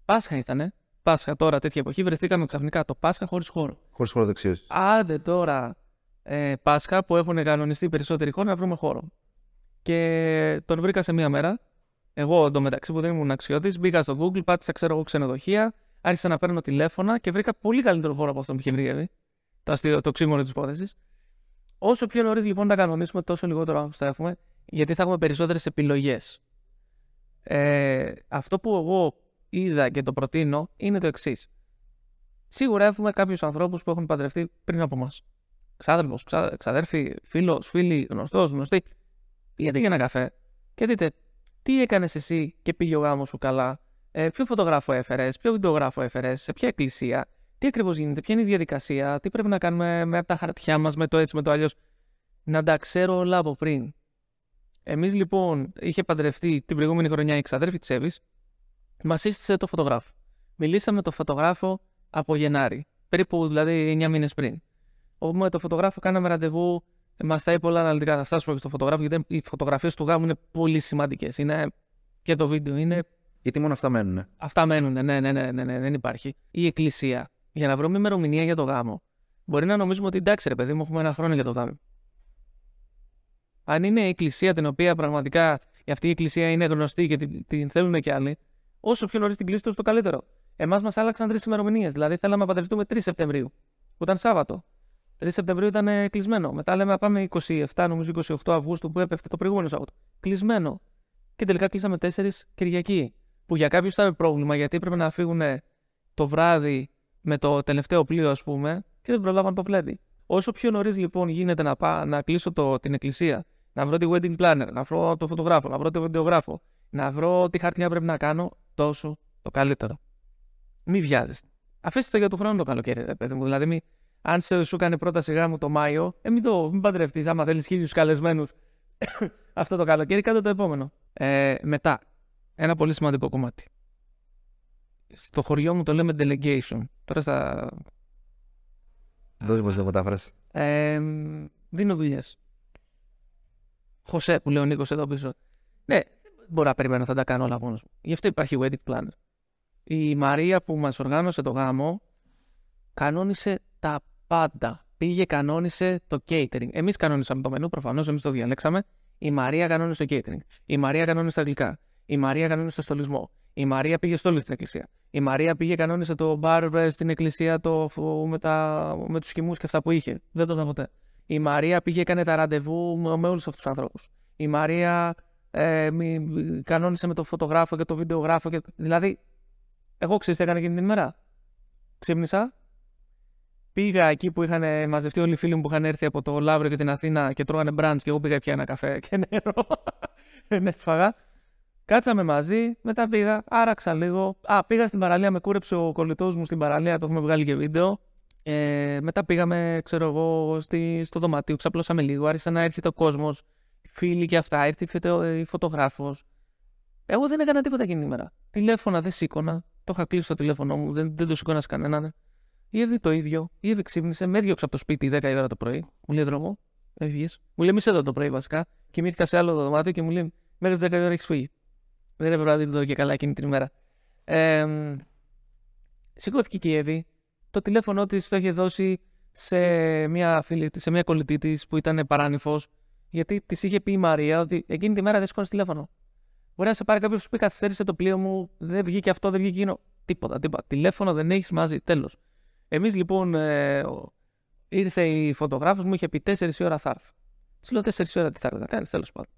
Πάσχα ήτανε. Πάσχα τώρα, τέτοια εποχή, βρεθήκαμε ξαφνικά το Πάσχα χωρίς χώρο. Χωρίς χώρο δεξίωση. Άντε τώρα ε, Πάσχα που έχουν κανονιστεί περισσότεροι χώροι να βρούμε χώρο. Και τον βρήκα σε μία μέρα. Εγώ εντωμεταξύ που δεν ήμουν αξιώτη, μπήκα στο Google, πάτησα ξέρω εγώ ξενοδοχεία, άρχισα να παίρνω τηλέφωνα και βρήκα πολύ καλύτερο χώρο από αυτό που είχε βρει. Το, αστείο, το ξύμορο της υπόθεσης. Όσο πιο νωρίς λοιπόν τα κανονίσουμε, τόσο λιγότερο άγχο θα έχουμε, γιατί θα έχουμε περισσότερες επιλογές. Ε, αυτό που εγώ είδα και το προτείνω είναι το εξής. Σίγουρα έχουμε κάποιους ανθρώπους που έχουν παντρευτεί πριν από εμά. Ξάδερφο, ξαδέρφη, φίλος, φίλη, γνωστός, γνωστή. Γιατί για ένα καφέ; Και δείτε τι έκανες εσύ και πήγε ο γάμος σου καλά, ε, ποιο φωτογράφο έφερες, ποιο βιντεογράφο έφερες, σε ποια εκκλησία, τι ακριβώς γίνεται, ποια είναι η διαδικασία, τι πρέπει να κάνουμε με τα χαρτιά μας, με το έτσι, με το αλλιώς; Να τα ξέρω όλα από πριν. Εμείς λοιπόν, είχε παντρευτεί την προηγούμενη χρονιά η ξαδέρφη της Εύης, μας σύστησε το φωτογράφο. Μιλήσαμε με το φωτογράφο από Γενάρη, περίπου δηλαδή 9 μήνες πριν. Με το φωτογράφο κάναμε ραντεβού, μας τα είπε όλα αναλυτικά. Θα φτάσουμε και στο φωτογράφο, γιατί οι φωτογραφίες του γάμου είναι πολύ σημαντικές. Είναι και το βίντεο είναι. Γιατί μόνο αυτά μένουν. Αυτά μένουν, ναι, ναι, ναι, ναι, ναι, δεν υπάρχει. Η εκκλησία, για να βρούμε ημερομηνία για το γάμο, μπορεί να νομίζουμε ότι εντάξει, ρε παιδί μου, έχουμε ένα χρόνο για το γάμο. Αν είναι η εκκλησία την οποία πραγματικά αυτή η εκκλησία είναι γνωστή και την, την θέλουν και άλλοι, όσο πιο νωρίς την κλείσει, τόσο το καλύτερο. Εμάς μας άλλαξαν τρεις ημερομηνίες. Δηλαδή, θέλαμε να παντρευτούμε 3 Σεπτεμβρίου, που ήταν Σάββατο. 3 Σεπτεμβρίου ήταν κλεισμένο. Μετά λέμε να πάμε 27, νομίζω 28 Αυγούστου που έπεφτε το προηγούμενο Σάββατο. Κλεισμένο. Και τελικά κλείσαμε 4 Κυριακή. Που για κάποιους ήταν πρόβλημα γιατί έπρεπε να φύγουν το βράδυ με το τελευταίο πλοίο, ας πούμε, και δεν προλάβαν το πλέντι. Όσο πιο νωρίς λοιπόν γίνεται να, πά, να κλείσω το, την εκκλησία, να βρω τη wedding planner, να βρω το φωτογράφο, να βρω το βιντεογράφο, να βρω τι χαρτιά πρέπει να κάνω, τόσο το καλύτερο. Μην βιάζεστε. Αφήστε το για του χρόνου το καλοκαίρι, παιδί μου. Δηλαδή, αν σε, σου κάνει πρόταση γάμου το Μάιο, ε, μην το μην παντρευτείς. Άμα θέλεις χίλιους καλεσμένους αυτό το καλοκαίρι, κάτω το επόμενο. Ε, μετά, ένα πολύ σημαντικό κομμάτι. Στο χωριό μου το λέμε delegation. Τώρα στα. Δώσε μα μια μετάφραση. Ε, δίνω δουλειές. Χωσέ που λέει ο Νίκος εδώ πίσω. Ναι, δεν μπορώ να περιμένω, θα τα κάνω όλα μόνος μου. Γι' αυτό υπάρχει wedding planner. Η Μαρία που μας οργάνωσε το γάμο κανόνισε τα πάντα. Πήγε, κανόνισε το catering. Εμείς κανόνισαμε το μενού, προφανώς, εμείς το διαλέξαμε. Η Μαρία κανόνισε το catering. Η Μαρία κανόνισε τα γλυκά. Η Μαρία κανόνισε το στολισμό. Η Μαρία πήγε στόλι στην εκκλησία. Η Μαρία πήγε κανόνισε το μπαρ στην εκκλησία το, με, τα, με τους κοιμού και αυτά που είχε. Δεν το είδα ποτέ. Η Μαρία πήγε έκανε τα ραντεβού με όλους αυτούς τους ανθρώπους. Η Μαρία ε, μη, κανόνισε με το φωτογράφο και το βιντεογράφο. Και... Δηλαδή, εγώ ξέρεις τι έκανε εκείνη την ημέρα; Ξύπνησα, Πήγα εκεί που είχαν μαζευτεί όλοι οι φίλοι μου που είχαν έρθει από το Λαύριο και την Αθήνα και τρώγανε μπραντς και εγώ πήγα πια ένα καφέ και νερό. ναι, φαγά. Κάτσαμε μαζί, μετά πήγα, άραξα λίγο. Α, πήγα στην παραλία, με κούρεψε ο κολλητός μου στην παραλία, το έχουμε βγάλει και βίντεο. Ε, μετά πήγαμε, ξέρω εγώ, στη, στο δωμάτιο, ξαπλώσαμε λίγο, άρχισε να έρχεται ο κόσμος, φίλοι και αυτά, έρθει η φωτογράφος. Εγώ δεν έκανα τίποτα εκείνη την ημέρα. Τηλέφωνα δεν σήκωνα. Το είχα κλείσει το τηλέφωνο μου, δεν, δεν το σήκωνας σε κανέναν. Η Εύη το ίδιο. Η Εύη ξύπνησε, με έδιωξε από το σπίτι 10 η ώρα το πρωί. Μου λέει δρόμο, έφυγες. Μου λέει μισό εδώ το πρωί βασικά. Κοιμήθηκα σε άλλο δωμάτιο και μου λέει μέχρι τις 10 η ώρα έχεις φύγει. Δεν έπρεπε να δει και καλά εκείνη την ημέρα. Ε, σηκώθηκε και η Εύη. Το τηλέφωνό της το είχε δώσει σε μια, φίλη, σε μια κολλητή της που ήταν παράνυφος. Γιατί της είχε πει η Μαρία ότι εκείνη τη μέρα δεν σηκώνεις τηλέφωνο. Μπορεί να σε πάρει κάποιος που πει καθυστέρησε το πλοίο μου, δεν βγήκε αυτό, δεν βγήκε εκείνο. Τίποτα, τίποτα. Τηλέφωνο δεν έχεις μαζί. Τέλος. Εμείς λοιπόν ε, ήρθε η φωτογράφος μου, είχε πει 4 ώρα θα έρθει. Της λέω 4 ώρα τι θα έρθει να κάνεις, τέλος πάντων.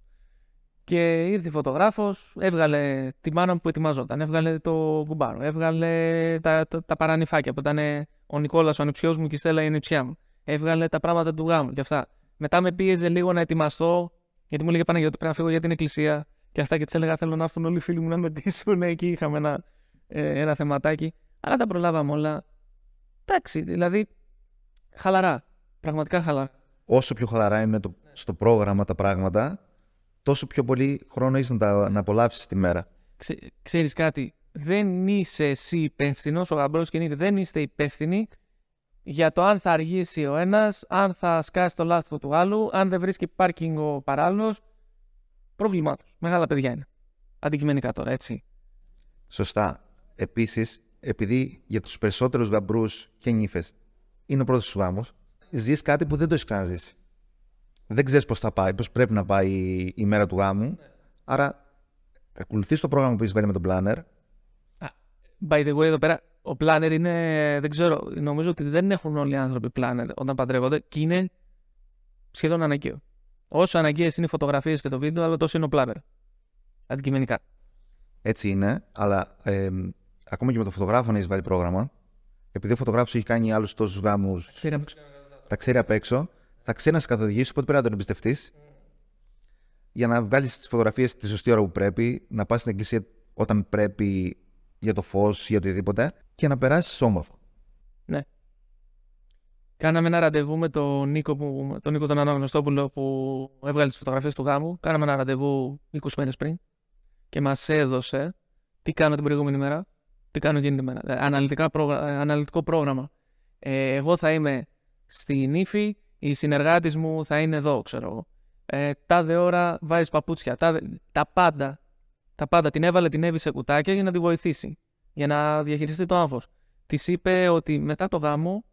Και ήρθε η φωτογράφος, έβγαλε τη μάνα μου που ετοιμαζόταν, έβγαλε το κουμπάρο, έβγαλε τα, τα, τα παρανυφάκια που ήταν ο Νικόλας, ο ανιψιό μου και η Στέλλα η ανιψιά μου. Έβγαλε τα πράγματα του γάμου και αυτά. Μετά με πίεζε λίγο να ετοιμαστώ, γιατί μου έλεγε ότι πρέπει να φύγω για την εκκλησία και αυτά και της έλεγα θέλω να έρθουν όλοι οι φίλοι μου να με ντύσουν. Εκεί είχαμε ένα, ε, ένα θεματάκι. Αλλά τα προλάβαμε όλα. Εντάξει, δηλαδή χαλαρά. Πραγματικά χαλαρά. Όσο πιο χαλαρά είναι το, στο πρόγραμμα τα πράγματα, τόσο πιο πολύ χρόνο έχεις να, τα, να απολαύσεις τη μέρα. Ξέ, ξέρεις κάτι, δεν είσαι εσύ υπεύθυνος, ο γαμπρός και η νύφη δεν είστε υπεύθυνοι για το αν θα αργήσει ο ένας, αν θα σκάσει το λάστιχο του άλλου, αν δεν βρίσκει πάρκινγκ ο παράλληλος. Πρόβλημά του. Μεγάλα παιδιά είναι. Αντικειμενικά τώρα, έτσι. Σωστά. Επίσης, επειδή για τους περισσότερους γαμπρούς και νύφες είναι ο πρώτος σου γάμος, ζεις κάτι που δεν το έχεις κάνει. Δεν ξέρεις πώς θα πάει, πώς πρέπει να πάει η μέρα του γάμου. Άρα, ακολουθείς το πρόγραμμα που έχεις βάλει με τον planner. By the way, εδώ πέρα ο planner είναι. Δεν ξέρω, νομίζω ότι δεν έχουν όλοι οι άνθρωποι planner όταν παντρεύονται και είναι σχεδόν αναγκαίο. Όσο αναγκαίες είναι οι φωτογραφίες και το βίντεο, αλλά τόσο είναι ο planner. Αντικειμενικά. Έτσι είναι, αλλά ε, ακόμα και με τον φωτογράφο να έχεις βάλει πρόγραμμα, επειδή ο φωτογράφος έχει κάνει άλλους τόσους γάμους, τα ξέρει απ' έξω, θα ξέρει να σε καθοδηγήσει, οπότε πρέπει να τον εμπιστευτείς για να βγάλεις τις φωτογραφίες τη σωστή ώρα που πρέπει, να πας στην εκκλησία όταν πρέπει για το φως ή οτιδήποτε και να περάσεις όμορφα. Ναι. Κάναμε ένα ραντεβού με τον Νίκο, που, τον Νίκο τον Αναγνωστόπουλο που έβγαλε τις φωτογραφίες του γάμου. Κάναμε ένα ραντεβού 20 μέρε πριν και μας έδωσε τι κάνω την προηγούμενη μέρα, τι κάνω εκείνη τη μέρα. Ε, αναλυτικά πρόγρα... Ε, αναλυτικό πρόγραμμα. Ε, εγώ θα είμαι στη νύφη, η συνεργάτης μου θα είναι εδώ, ξέρω εγώ. Ε, τάδε ώρα βάζεις παπούτσια. Τάδε... Τα πάντα. Τα πάντα. Την έβαλε την Εύη σε κουτάκια για να τη βοηθήσει. Για να διαχειριστεί το άγχος. Της είπε ότι μετά το γάμο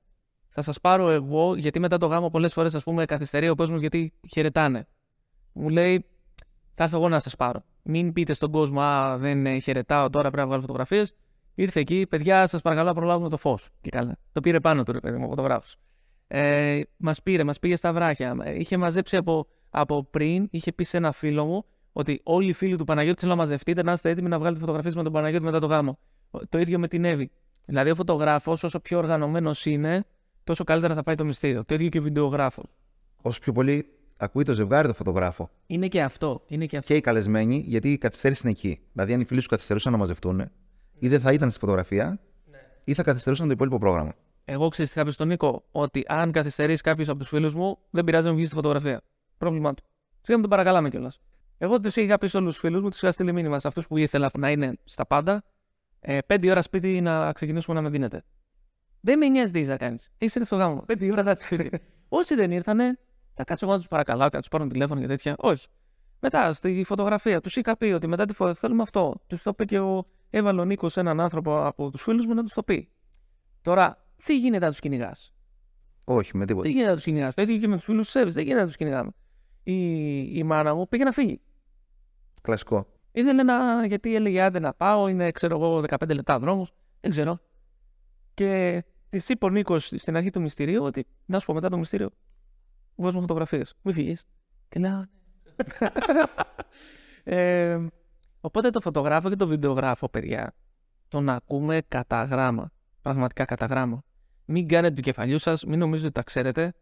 θα σας πάρω εγώ, γιατί μετά το γάμο πολλές φορές, ας πούμε, καθυστερεί ο κόσμος γιατί χαιρετάνε. Μου λέει, θα έρθω εγώ να σας πάρω. Μην πείτε στον κόσμο, Α, δεν χαιρετάω τώρα, πρέπει να βγάλω φωτογραφίες. Ήρθε εκεί, παιδιά, σας παρακαλώ, προλάβουμε το φως. Και καλά. Το πήρε πάνω του, ρε παιδί μου, ο φωτογράφος. Ε, μας πήρε, μας πήγε στα βράχια. Είχε μαζέψει από, από πριν, είχε πει σε ένα φίλο μου ότι όλοι οι φίλοι του Παναγιώτη θέλουν να μαζευτείτε, να είστε έτοιμοι να βγάλετε φωτογραφίες με τον Παναγιώτη μετά το γάμο. Το ίδιο με την Εύη. Δηλαδή, ο φωτογράφος, όσο πιο οργανωμένος είναι, τόσο καλύτερα θα πάει το μυστήριο. Το ίδιο και ο βιντεογράφος. Όσο πιο πολύ ακούει το ζευγάρι το φωτογράφο. Είναι και αυτό. Είναι και, αυτό. και οι καλεσμένοι, γιατί η καθυστέρηση είναι εκεί. Δηλαδή, αν οι φίλοι σου καθυστερούσαν να μαζευτούν, ή δεν θα ήταν στη φωτογραφία, ναι. ή θα καθυστερούσαν το υπόλοιπο πρόγραμμα. Εγώ ξέρω τι είχα πει στον Νίκο, ότι αν καθυστερήσει κάποιος από τους φίλους μου, δεν πειράζει να βγεις στη φωτογραφία. Πρόβλημά του. Σιγά μου τον παρακαλάμε κιόλας. Εγώ τους είχα πει σε όλους τους φίλους μου, τους είχα στείλει μήνυμα σε αυτούς που ήθελα να είναι στα πάντα. Ε, πέντε ώρα σπίτι να ξεκινήσουμε να με δίνετε. Δεν με νοιάζει τι θα κάνεις. Έχει έρθει στο γάμο. Πέντε ώρα θα σπίτι. Όσοι δεν ήρθανε, θα κάτσω εγώ να τους παρακαλάω και να τους πάρω τηλέφωνο και τέτοια. Όχι. Μετά στη φωτογραφία τους είχα πει ότι μετά τη φωτογραφία θέλουμε αυτό. Τους το είπε και ο έβαλε ο Νίκος έναν άνθρωπο από τους φίλους μου να τους το πει. Τώρα, τι γίνεται να τους κυνηγάς; Όχι, με τίποτα. Τι γίνεται να τους κυνηγάς; Το ίδιο και με τους φίλους του Δεν γίνεται να τους κυνηγάμε. Η, η μάνα μου πήγε να φύγει. Κλασικό. Ήθελε να. Γιατί έλεγε άντε να πάω, είναι ξέρω εγώ 15 λεπτά δρόμος. Δεν ξέρω. Και τη είπε ο Νίκος στην αρχή του μυστηρίου ότι να σου πω μετά το μυστήριο. Βγάζουμε φωτογραφίες. Μην φύγεις. Και λέω. «Ναι». ε, οπότε το φωτογράφο και το βιντεογράφο, παιδιά, τον ακούμε κατά γράμμα. Πραγματικά κατά γράμμα. Μην κάνετε του κεφαλιού σας, μην νομίζετε ότι τα ξέρετε.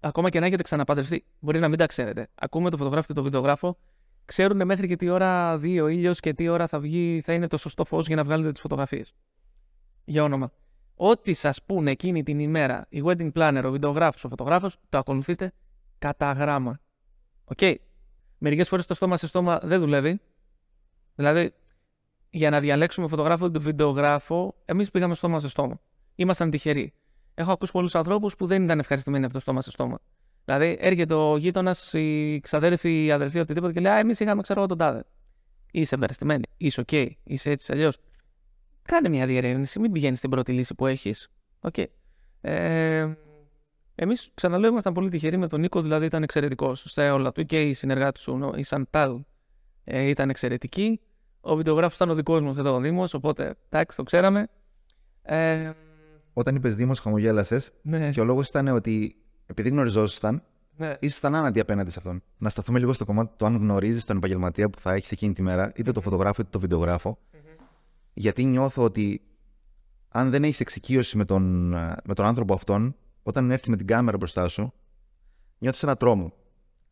Ακόμα και να έχετε ξαναπαντρευτεί, μπορεί να μην τα ξέρετε. Ακούμε το φωτογράφο και το βιντεογράφο. Ξέρουν μέχρι και τι ώρα δει ο ήλιος και τι ώρα θα, βγει, θα είναι το σωστό φως για να βγάλετε τις φωτογραφίες. Για όνομα. Ό,τι σας πούνε εκείνη την ημέρα η wedding planner, ο βιντεογράφος, ο φωτογράφος, το ακολουθείτε κατά γράμμα. OK. Okay. Μερικές φορές το στόμα σε στόμα δεν δουλεύει. Δηλαδή, για να διαλέξουμε φωτογράφο ή βιντεογράφο, εμείς πήγαμε στόμα σε στόμα. Ήμασταν τυχεροί. Έχω ακούσει πολλούς ανθρώπους που δεν ήταν ευχαριστημένοι από το στόμα σε στόμα. Δηλαδή, έρχεται ο γείτονας, η ξαδέρφη, η αδερφή, οτιδήποτε και λέει Α, εμείς είχαμε ξέρω εγώ τον τάδε. Είσαι ευχαριστημένη, είσαι OK, okay. είσαι έτσι αλλιώς. Κάνε μια διερεύνηση, μην πηγαίνεις στην πρώτη λύση που έχεις. OK. Okay. Ε, Εμείς, ξαναλέω, ήμασταν πολύ τυχεροί με τον Νίκο, δηλαδή ήταν εξαιρετικός σε όλα του και οι συνεργάτες του, η Σαντάλ, ε, ήταν εξαιρετική. Ο βιντεογράφος ήταν ο δικός μας εδώ ο Δήμος, οπότε εντάξει, το ξέραμε. Ε, Όταν είπες Δήμος, χαμογέλασες. Ναι. Και ο λόγος ήταν ότι επειδή γνωριζόσασταν, ναι. ήσασταν άναντι απέναντι σε αυτόν. Να σταθούμε λίγο στο κομμάτι του αν γνωρίζεις τον επαγγελματία που θα έχεις εκείνη τη μέρα, είτε το φωτογράφο είτε το βιντεογράφο. Mm-hmm. Γιατί νιώθω ότι αν δεν έχεις εξοικείωση με τον, με τον άνθρωπο αυτόν, όταν έρθει με την κάμερα μπροστά σου, νιώθεις ένα τρόμο.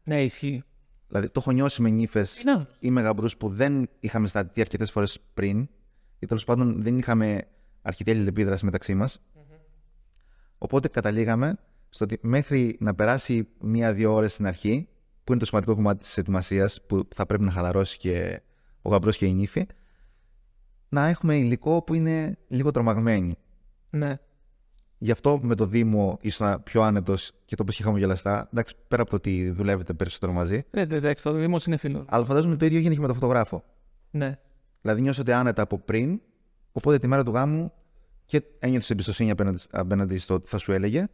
Ναι, ισχύει. Δηλαδή, το έχω νιώσει με νύφες ναι. ή με γαμπρούς που δεν είχαμε σταθεί αρκετές φορές πριν, ή τέλος πάντων δεν είχαμε αρκετή αλληλεπίδραση μεταξύ μας. Mm-hmm. Οπότε καταλήγαμε στο ότι μέχρι να περάσει μία-δύο ώρες στην αρχή, που είναι το σημαντικό κομμάτι της ετοιμασίας, που θα πρέπει να χαλαρώσει και ο γαμπρός και η νύφη, να έχουμε υλικό που είναι λίγο τρομαγμένοι. Ναι. Γι' αυτό με το Δήμο ήσουν πιο άνετος και το πω είχαμε γελαστά. Εντάξει, πέρα από το ότι δουλεύετε περισσότερο μαζί. Ναι, ναι, εντάξει, το Δήμος είναι φίλος. Αλλά φαντάζομαι το ίδιο γίνεται και με το φωτογράφο. Ναι. Δηλαδή νιώσατε άνετα από πριν, οπότε τη μέρα του γάμου και ένιωθες εμπιστοσύνη απέναντι, απέναντι στο τι θα σου έλεγε.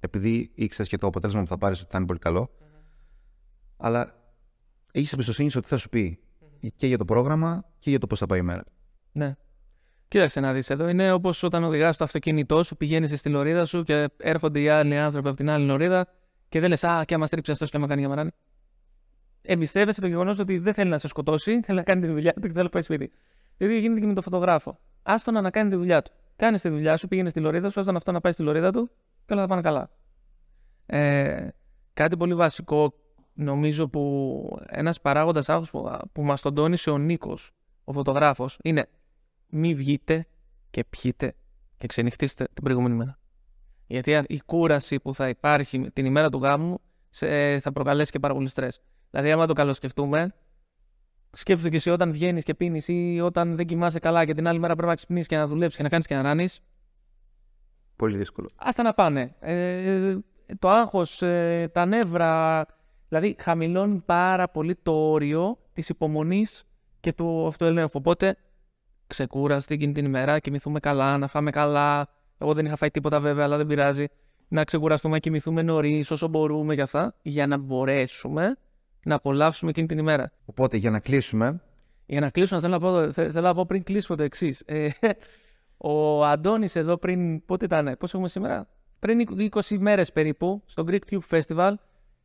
Επειδή ήξερες και το αποτέλεσμα που θα πάρεις ότι θα είναι πολύ καλό. Αλλά έχεις εμπιστοσύνη στο τι θα σου πει και για το πρόγραμμα και για το πώς θα πάει η μέρα. Ναι. Κοίταξε να δεις εδώ. Είναι όπως όταν οδηγάς το αυτοκίνητό σου, πηγαίνεις στη λωρίδα σου και έρχονται οι άλλοι άνθρωποι από την άλλη λωρίδα και δεν λες Α, και άμα στρίψει αυτός και άμα κάνει για μαράνι. Εμπιστεύεσαι το γεγονός ότι δεν θέλει να σε σκοτώσει, θέλει να κάνει τη δουλειά του και θέλει να πάει σπίτι. Το ίδιο γίνεται και με τον φωτογράφο. Άστο να κάνει τη δουλειά του. Κάνεις τη δουλειά σου, πήγαινες στη λωρίδα σου, άστον αυτό να πάει στη λωρίδα του και όλα θα πάνε καλά. Ε, κάτι πολύ βασικό νομίζω που ένας παράγοντας άγχος που, που μας τον τόνισε ο Νίκος, ο φωτογράφος, είναι μη βγείτε και πιείτε και ξενυχτήστε την προηγούμενη μέρα. Γιατί η κούραση που θα υπάρχει την ημέρα του γάμου σε, θα προκαλέσει και πάρα πολύ στρες. Δηλαδή, άμα το καλοσκεφτούμε, σκέφτομαι και εσύ όταν βγαίνεις και πίνεις ή όταν δεν κοιμάσαι καλά και την άλλη μέρα πρέπει να ξυπνήσεις και να δουλέψεις και να κάνεις και να ράνεις; Πολύ δύσκολο. Άστα να πάνε. Ε, το άγχος, ε, τα νεύρα. Δηλαδή, χαμηλώνει πάρα πολύ το όριο της υπομονής και του αυτοελέγχου. Οπότε, ξεκούραστη εκείνη την ημέρα, κοιμηθούμε καλά, να φάμε καλά. Εγώ δεν είχα φάει τίποτα βέβαια, αλλά δεν πειράζει. Να ξεκουραστούμε, να κοιμηθούμε νωρίς, όσο μπορούμε για αυτά, για να μπορέσουμε να απολαύσουμε εκείνη την ημέρα. Οπότε για να κλείσουμε. Για να κλείσουμε, θέλω να πω, θέλω να πω πριν κλείσουμε το εξής. Ε, ο Αντώνης εδώ πριν. Πότε ήταν, πώ έχουμε σήμερα; Πριν 20 μέρες περίπου, στο Greek Tube Festival,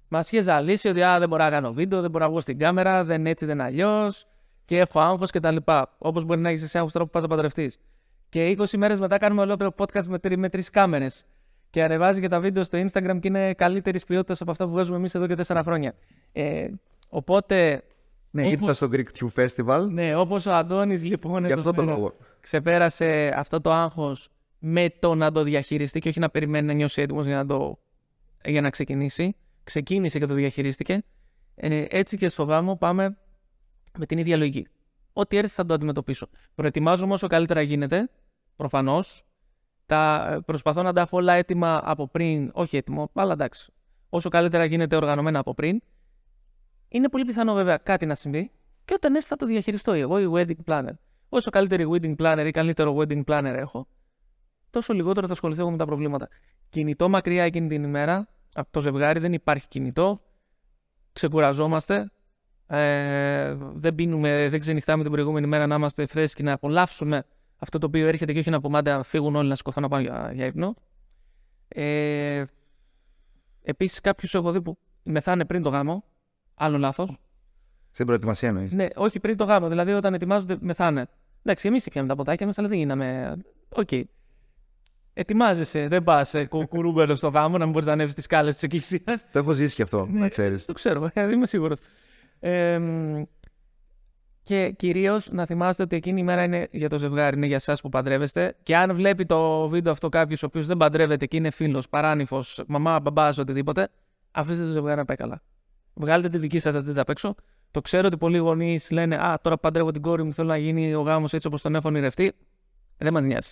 μας είχε ζαλίσει ότι α, δεν μπορώ να κάνω βίντεο, δεν μπορώ να βγω στην κάμερα, δεν έτσι, δεν αλλιώς και έχω άγχος κτλ. Όπως μπορεί να έχεις εσύ άγχος τώρα που πας να παντρευτείς. Και 20 μέρες μετά κάνουμε ολόκληρο podcast με, τρει, με τρεις κάμερες. Και ανεβάζει και τα βίντεο στο Instagram και είναι καλύτερη ποιότητα από αυτά που βγάζουμε εμείς εδώ και τέσσερα χρόνια. Ε, οπότε. Ναι, όπως... ήρθα στο Greek Tube Festival. Ναι, όπως ο Αντώνης λοιπόν. Για αυτό το λόγο. Ξεπέρασε αυτό το άγχος με το να το διαχειριστεί και όχι να περιμένει να νιώσει έτοιμος για, να το... για να ξεκινήσει. Ξεκίνησε και το διαχειρίστηκε. Ε, έτσι και στο γάμο πάμε με την ίδια λογική. Ό,τι έρθει θα το αντιμετωπίσω. Προετοιμάζομαι όσο καλύτερα γίνεται, προφανώς. Προσπαθώ να τα έχω όλα έτοιμα από πριν, όχι έτοιμο, αλλά εντάξει. Όσο καλύτερα γίνεται οργανωμένα από πριν. Είναι πολύ πιθανό βέβαια κάτι να συμβεί και όταν έρθει θα το διαχειριστώ εγώ, η wedding planner. Όσο καλύτερη wedding planner ή καλύτερο wedding planner έχω, τόσο λιγότερο θα ασχοληθώ με τα προβλήματα. Κινητό μακριά εκείνη την ημέρα, από το ζευγάρι δεν υπάρχει κινητό. Ξεκουραζόμαστε, ε, δεν πίνουμε, δεν ξενυχτάμε την προηγούμενη μέρα να είμαστε φρέσκοι, να απολαύσουμε αυτό το οποίο έρχεται και όχι να πούμε να φύγουν όλοι να σηκωθούν να πάνε για, για ύπνο. Ε, Επίσης, κάποιους έχω δει που μεθάνε πριν το γάμο. Άλλο λάθος. Στην προετοιμασία εννοείς. Ναι, όχι πριν το γάμο. Δηλαδή, όταν ετοιμάζονται, μεθάνε. Εντάξει, εμείς πιάμε τα ποτάκια μας, αλλά δεν γίναμε. OK. Okay. Ετοιμάζεσαι, δεν πας ε, κουρούμπελο στο γάμο να μην μπορείς να ανέβεις τις σκάλες της εκκλησίας. Το έχω ζήσει και αυτό, να ξέρεις. Το ξέρω, ε, είμαι σίγουρος. Ε, και κυρίως να θυμάστε ότι εκείνη η μέρα είναι για το ζευγάρι, είναι για εσά που παντρεύεστε. Και αν βλέπει το βίντεο αυτό κάποιος ο οποίος δεν παντρεύεται και είναι φίλος, παράνυφος, μαμά, μπαμπάς, οτιδήποτε, αφήστε το ζευγάρι να πάει καλά. Βγάλετε τη δική σας ατζέντα απ' έξω. Το ξέρω ότι πολλοί γονείς λένε Α, τώρα παντρεύω την κόρη μου, θέλω να γίνει ο γάμος έτσι όπως τον έχω ονειρευτεί. Δεν μας νοιάζει.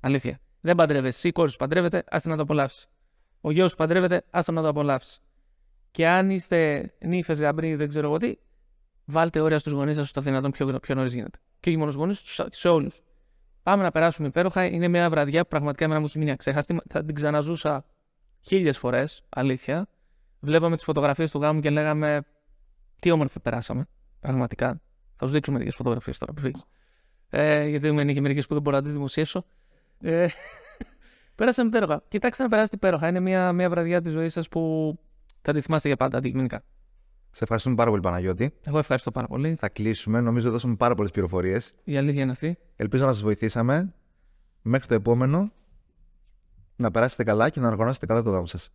Αλήθεια. Δεν παντρεύεσαι. Εσύ, η κόρη σου παντρεύεται, άστε να το απολαύσει. Ο γιος σου παντρεύεται, άστο να το απολαύσει. Και αν είστε νύφες, γαμπροί, δεν ξέρω εγώ τι, βάλτε όρια στους γονείς σας στο δυνατόν πιο, πιο νωρίς γίνεται. Και όχι μόνος στους γονεί, σε όλους. Πάμε να περάσουμε υπέροχα. Είναι μια βραδιά που πραγματικά εμένα μου έχει μείνει αξέχαστη. Θα την ξαναζούσα χίλιες φορές, αλήθεια. Βλέπαμε τις φωτογραφίες του γάμου και λέγαμε τι όμορφα περάσαμε. Πραγματικά. Θα σου δείξουμε μερικές φωτογραφίες τώρα που Ε, γιατί είναι και μερικές που δεν μπορώ να τις δημοσιεύσω. Ε, πέρασαμε υπέροχα. Κοιτάξτε να περάσετε υπέροχα. Είναι μια, μια βραδιά της ζωής σας που θα τη θυμάστε για πάντα αντικειμενικά. Σε ευχαριστούμε πάρα πολύ, Παναγιώτη. Εγώ ευχαριστώ πάρα πολύ. Θα κλείσουμε. Νομίζω δώσαμε πάρα πολλές πληροφορίες. Η αλήθεια είναι αυτή. Ελπίζω να σας βοηθήσαμε. Μέχρι το επόμενο, να περάσετε καλά και να οργανώσετε καλά το γάμο σας.